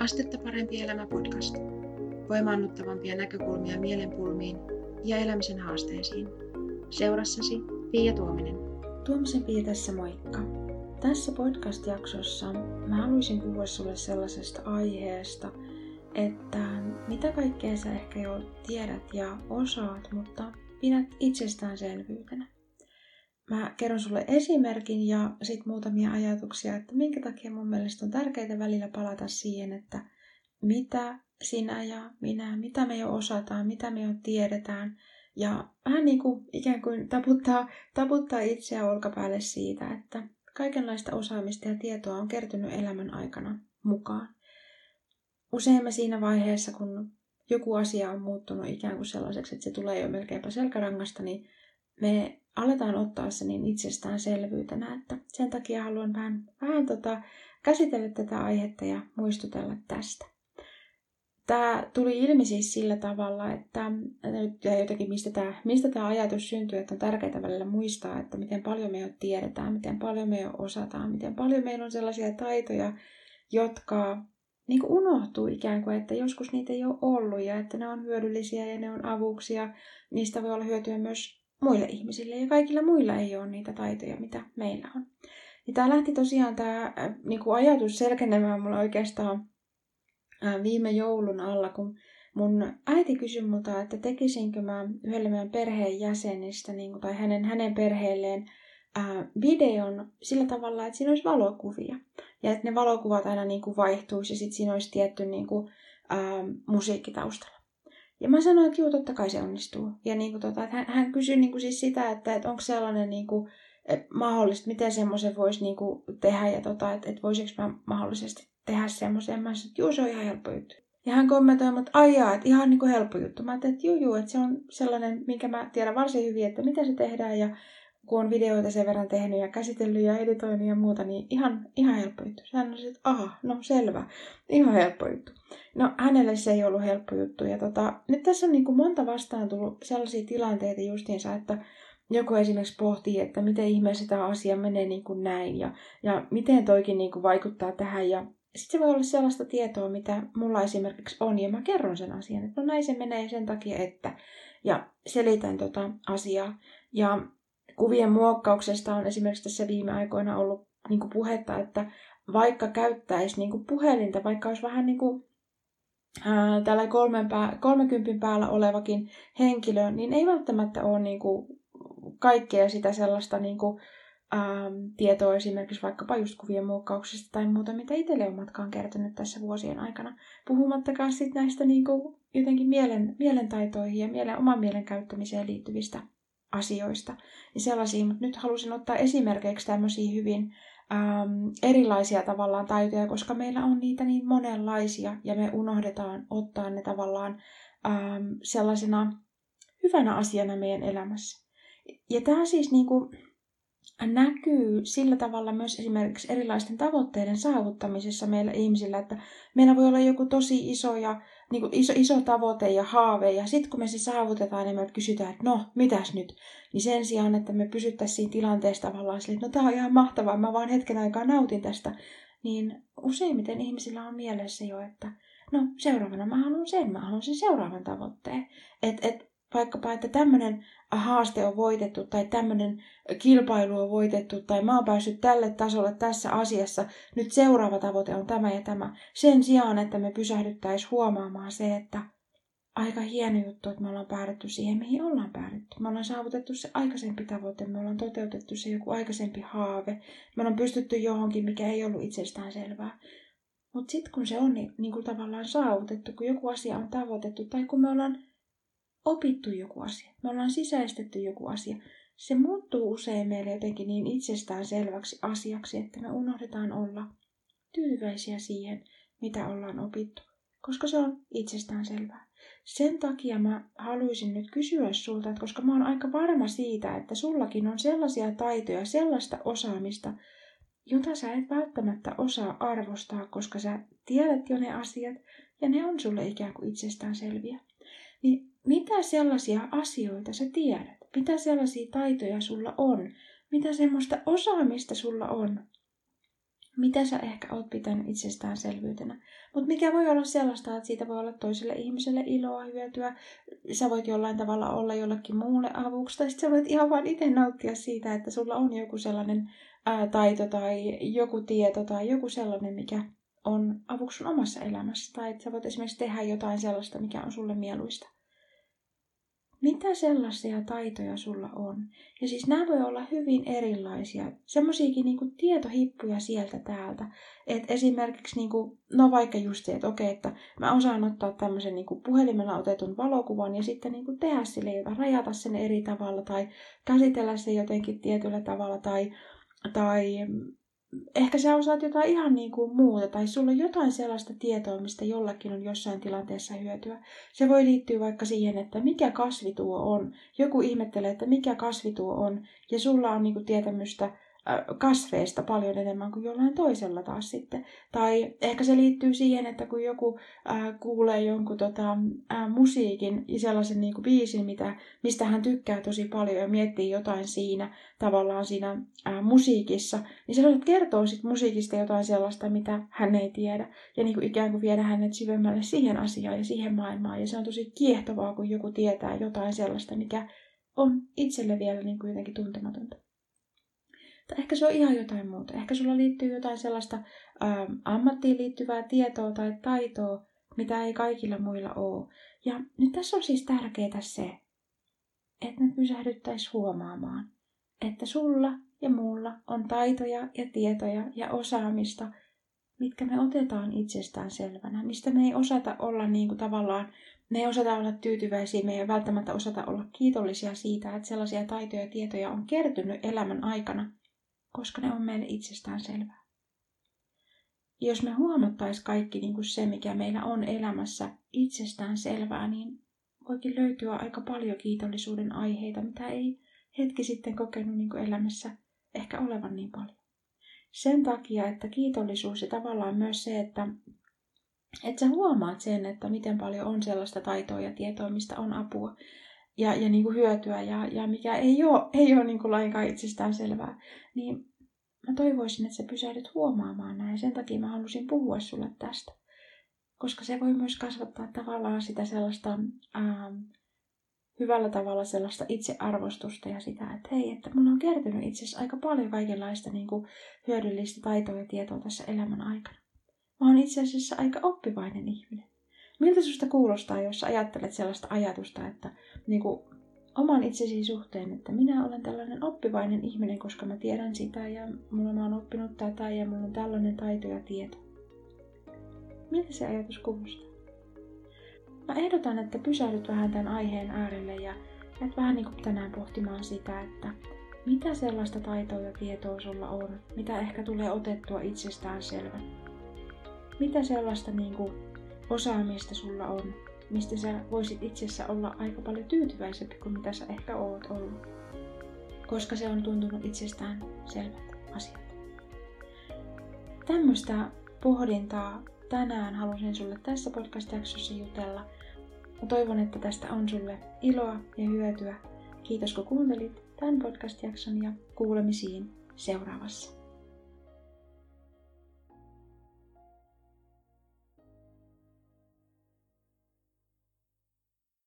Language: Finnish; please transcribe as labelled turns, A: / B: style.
A: Astetta parempi elämä podcast. Voimaannuttavampia näkökulmia mielenpulmiin ja elämisen haasteisiin. Seurassasi Pia Tuominen.
B: Tuomisen Pia tässä moikka. Tässä podcast-jaksossa mä haluaisin puhua sulle sellaisesta aiheesta, että mitä kaikkea sä ehkä jo tiedät ja osaat, mutta pidät itsestäänselvyytenä. Mä kerron sulle esimerkin ja sitten muutamia ajatuksia, että minkä takia mun mielestä on tärkeää välillä palata siihen, että mitä sinä ja minä, mitä me jo osataan, mitä me jo tiedetään. Ja vähän niin kuin ikään kuin taputtaa, taputtaa itseä olkapäälle siitä, että kaikenlaista osaamista ja tietoa on kertynyt elämän aikana mukaan. Usein me siinä vaiheessa, kun joku asia on muuttunut ikään kuin sellaiseksi, että se tulee jo melkeinpä selkärangasta, niin me aletaan ottaa se niin itsestäänselvyytenä, että sen takia haluan vähän, vähän tota, käsitellä tätä aihetta ja muistutella tästä. Tämä tuli ilmi siis sillä tavalla, että nyt jotenkin mistä tämä, mistä tämä ajatus syntyy, että on tärkeää välillä muistaa, että miten paljon me jo tiedetään, miten paljon me jo osataan, miten paljon meillä on sellaisia taitoja, jotka niin kuin unohtuu ikään kuin, että joskus niitä ei ole ollut ja että ne on hyödyllisiä ja ne on avuksia. Niistä voi olla hyötyä myös muille ihmisille ja kaikilla muilla ei ole niitä taitoja, mitä meillä on. Ja tämä lähti tosiaan tämä äh, niin kuin ajatus selkenemään mulla oikeastaan äh, viime joulun alla, kun mun äiti kysyi multa, että tekisinkö mä yhdelle meidän perheen jäsenistä niin kuin, tai hänen, hänen perheelleen ää, äh, videon sillä tavalla, että siinä olisi valokuvia. Ja että ne valokuvat aina niin kuin vaihtuisi ja sitten siinä olisi tietty niin kuin, ää, musiikki taustalla. Ja mä sanoin, että joo, totta kai se onnistuu. Ja niin kuin tota, että hän, hän kysyi niin kuin siis sitä, että, että onko sellainen niin kuin, että mahdollista, miten semmoisen voisi niin kuin tehdä ja tota, että, että voisiko mä mahdollisesti tehdä semmoisen. Mä sanoin, että joo, se on ihan helppo juttu. Ja hän kommentoi, että aijaa, että ihan niin kuin helppo juttu. Mä ajattelin, että joo, joo, että se on sellainen, minkä mä tiedän varsin hyvin, että miten se tehdään ja kun on videoita sen verran tehnyt ja käsitellyt ja editoinut ja muuta, niin ihan, ihan helppo juttu. Hän sanoi, että aha, no selvä, ihan helppo juttu. No hänelle se ei ollut helppo juttu. Ja tota, nyt tässä on niin kuin monta vastaan tullut sellaisia tilanteita justiinsa, että joku esimerkiksi pohtii, että miten ihmeessä tämä asia menee niin kuin näin ja, ja miten toikin niin kuin vaikuttaa tähän. Ja sitten se voi olla sellaista tietoa, mitä mulla esimerkiksi on, ja mä kerron sen asian, että no näin se menee sen takia, että, ja selitän tota asiaa. Ja kuvien muokkauksesta on esimerkiksi tässä viime aikoina ollut niin kuin puhetta, että vaikka käyttäisi niin kuin puhelinta, vaikka olisi vähän niin kuin ää, tällä kolmen pää, 30 päällä olevakin henkilö, niin ei välttämättä ole niin kuin kaikkea sitä sellaista niin kuin, ää, tietoa esimerkiksi vaikkapa just kuvien muokkauksesta tai muuta, mitä itselle on matkaan kertynyt tässä vuosien aikana. Puhumattakaan sitten näistä niin kuin, jotenkin mielen, mielentaitoihin ja mielen, oman mielen käyttämiseen liittyvistä asioista. Niin sellaisia, mutta nyt halusin ottaa esimerkiksi tämmöisiä hyvin äm, erilaisia tavallaan taitoja, koska meillä on niitä niin monenlaisia ja me unohdetaan ottaa ne tavallaan äm, sellaisena hyvänä asiana meidän elämässä. Ja tämä siis niin kuin, näkyy sillä tavalla myös esimerkiksi erilaisten tavoitteiden saavuttamisessa meillä ihmisillä, että meillä voi olla joku tosi iso ja niin kuin iso, iso tavoite ja haave, ja sitten kun me se saavutetaan, niin me kysytään, että no, mitäs nyt? Niin sen sijaan, että me pysyttäisiin siinä tilanteessa tavallaan sille, että no tämä on ihan mahtavaa, mä vaan hetken aikaa nautin tästä, niin useimmiten ihmisillä on mielessä jo, että no seuraavana mä haluan sen, mä haluan sen seuraavan tavoitteen. Että et, vaikkapa, että tämmöinen haaste on voitettu tai tämmöinen kilpailu on voitettu tai mä oon päässyt tälle tasolle tässä asiassa, nyt seuraava tavoite on tämä ja tämä. Sen sijaan, että me pysähdyttäisiin huomaamaan se, että aika hieno juttu, että me ollaan päädytty siihen, mihin ollaan päädytty. Me ollaan saavutettu se aikaisempi tavoite, me ollaan toteutettu se joku aikaisempi haave, me ollaan pystytty johonkin, mikä ei ollut itsestään selvää. Mutta sitten kun se on niin, niin kuin tavallaan saavutettu, kun joku asia on tavoitettu tai kun me ollaan opittu joku asia, me ollaan sisäistetty joku asia, se muuttuu usein meille jotenkin niin itsestään selväksi asiaksi, että me unohdetaan olla tyytyväisiä siihen, mitä ollaan opittu, koska se on itsestään selvää. Sen takia mä haluaisin nyt kysyä sulta, että koska mä oon aika varma siitä, että sullakin on sellaisia taitoja, sellaista osaamista, jota sä et välttämättä osaa arvostaa, koska sä tiedät jo ne asiat ja ne on sulle ikään kuin itsestään selviä. Niin mitä sellaisia asioita sä tiedät? Mitä sellaisia taitoja sulla on? Mitä semmoista osaamista sulla on? mitä sä ehkä oot pitänyt itsestäänselvyytenä. Mutta mikä voi olla sellaista, että siitä voi olla toiselle ihmiselle iloa, hyötyä. Sä voit jollain tavalla olla jollekin muulle avuksi. Tai sitten sä voit ihan vain itse nauttia siitä, että sulla on joku sellainen ää, taito tai joku tieto tai joku sellainen, mikä on avuksi sun omassa elämässä. Tai että sä voit esimerkiksi tehdä jotain sellaista, mikä on sulle mieluista mitä sellaisia taitoja sulla on. Ja siis nämä voi olla hyvin erilaisia. Semmoisiakin niinku tietohippuja sieltä täältä. Et esimerkiksi, niinku, no vaikka just se, että okei, että mä osaan ottaa tämmöisen niinku puhelimella otetun valokuvan ja sitten niinku tehdä sille jotain, rajata sen eri tavalla tai käsitellä se jotenkin tietyllä tavalla tai, tai ehkä sä osaat jotain ihan niin kuin muuta, tai sulla on jotain sellaista tietoa, mistä jollakin on jossain tilanteessa hyötyä. Se voi liittyä vaikka siihen, että mikä kasvi tuo on. Joku ihmettelee, että mikä kasvi tuo on, ja sulla on niin kuin tietämystä kasveista paljon enemmän kuin jollain toisella taas sitten. Tai ehkä se liittyy siihen, että kun joku ää, kuulee jonkun tota, ää, musiikin ja sellaisen niin kuin biisin, mitä, mistä hän tykkää tosi paljon ja miettii jotain siinä tavallaan siinä ää, musiikissa, niin se kertoo sit musiikista jotain sellaista, mitä hän ei tiedä. Ja niin kuin ikään kuin viedä hänet syvemmälle siihen asiaan ja siihen maailmaan. Ja se on tosi kiehtovaa, kun joku tietää jotain sellaista, mikä on itselle vielä niin kuin jotenkin tuntematonta. Tai ehkä se on ihan jotain muuta. Ehkä sulla liittyy jotain sellaista ähm, ammattiin liittyvää tietoa tai taitoa, mitä ei kaikilla muilla ole. Ja nyt tässä on siis tärkeää se, että me pysähdyttäisiin huomaamaan, että sulla ja mulla on taitoja ja tietoja ja osaamista, mitkä me otetaan itsestään selvänä, mistä me ei osata olla niin kuin tavallaan, me ei osata olla tyytyväisiä, me ei välttämättä osata olla kiitollisia siitä, että sellaisia taitoja ja tietoja on kertynyt elämän aikana, koska ne on meille itsestään selvää. Jos me huomattaisiin kaikki niin kuin se, mikä meillä on elämässä itsestään selvää, niin voikin löytyä aika paljon kiitollisuuden aiheita, mitä ei hetki sitten kokenut niin kuin elämässä ehkä olevan niin paljon. Sen takia, että kiitollisuus ja tavallaan myös se, että, että sä huomaat sen, että miten paljon on sellaista taitoa ja tietoa, mistä on apua ja, ja niin kuin hyötyä ja, ja mikä ei ole, ei ole niin kuin lainkaan itsestään selvää, niin mä toivoisin, että sä pysähdyt huomaamaan näin. Sen takia mä halusin puhua sulle tästä. Koska se voi myös kasvattaa tavallaan sitä sellaista ähm, hyvällä tavalla sellaista itsearvostusta ja sitä, että hei, että mulla on kertynyt itse asiassa aika paljon kaikenlaista niin kuin, hyödyllistä taitoa ja tietoa tässä elämän aikana. Mä oon itse asiassa aika oppivainen ihminen. Miltä susta kuulostaa, jos ajattelet sellaista ajatusta, että niin kuin, oman itsesi suhteen, että minä olen tällainen oppivainen ihminen, koska mä tiedän sitä ja mulla mä oon oppinut tätä ja mulla on tällainen taito ja tieto. Miltä se ajatus kuulostaa? Mä ehdotan, että pysähdyt vähän tämän aiheen äärelle ja et vähän niin kuin tänään pohtimaan sitä, että mitä sellaista taitoa ja tietoa sulla on, mitä ehkä tulee otettua itsestään selvä. Mitä sellaista niin kuin osaamista sulla on, mistä sä voisit itsessä olla aika paljon tyytyväisempi kuin mitä sä ehkä oot ollut. Koska se on tuntunut itsestään selvät asiat. Tämmöistä pohdintaa tänään halusin sulle tässä podcast-jaksossa jutella. Mä toivon, että tästä on sulle iloa ja hyötyä. Kiitos kun kuuntelit tämän podcast-jakson ja kuulemisiin seuraavassa.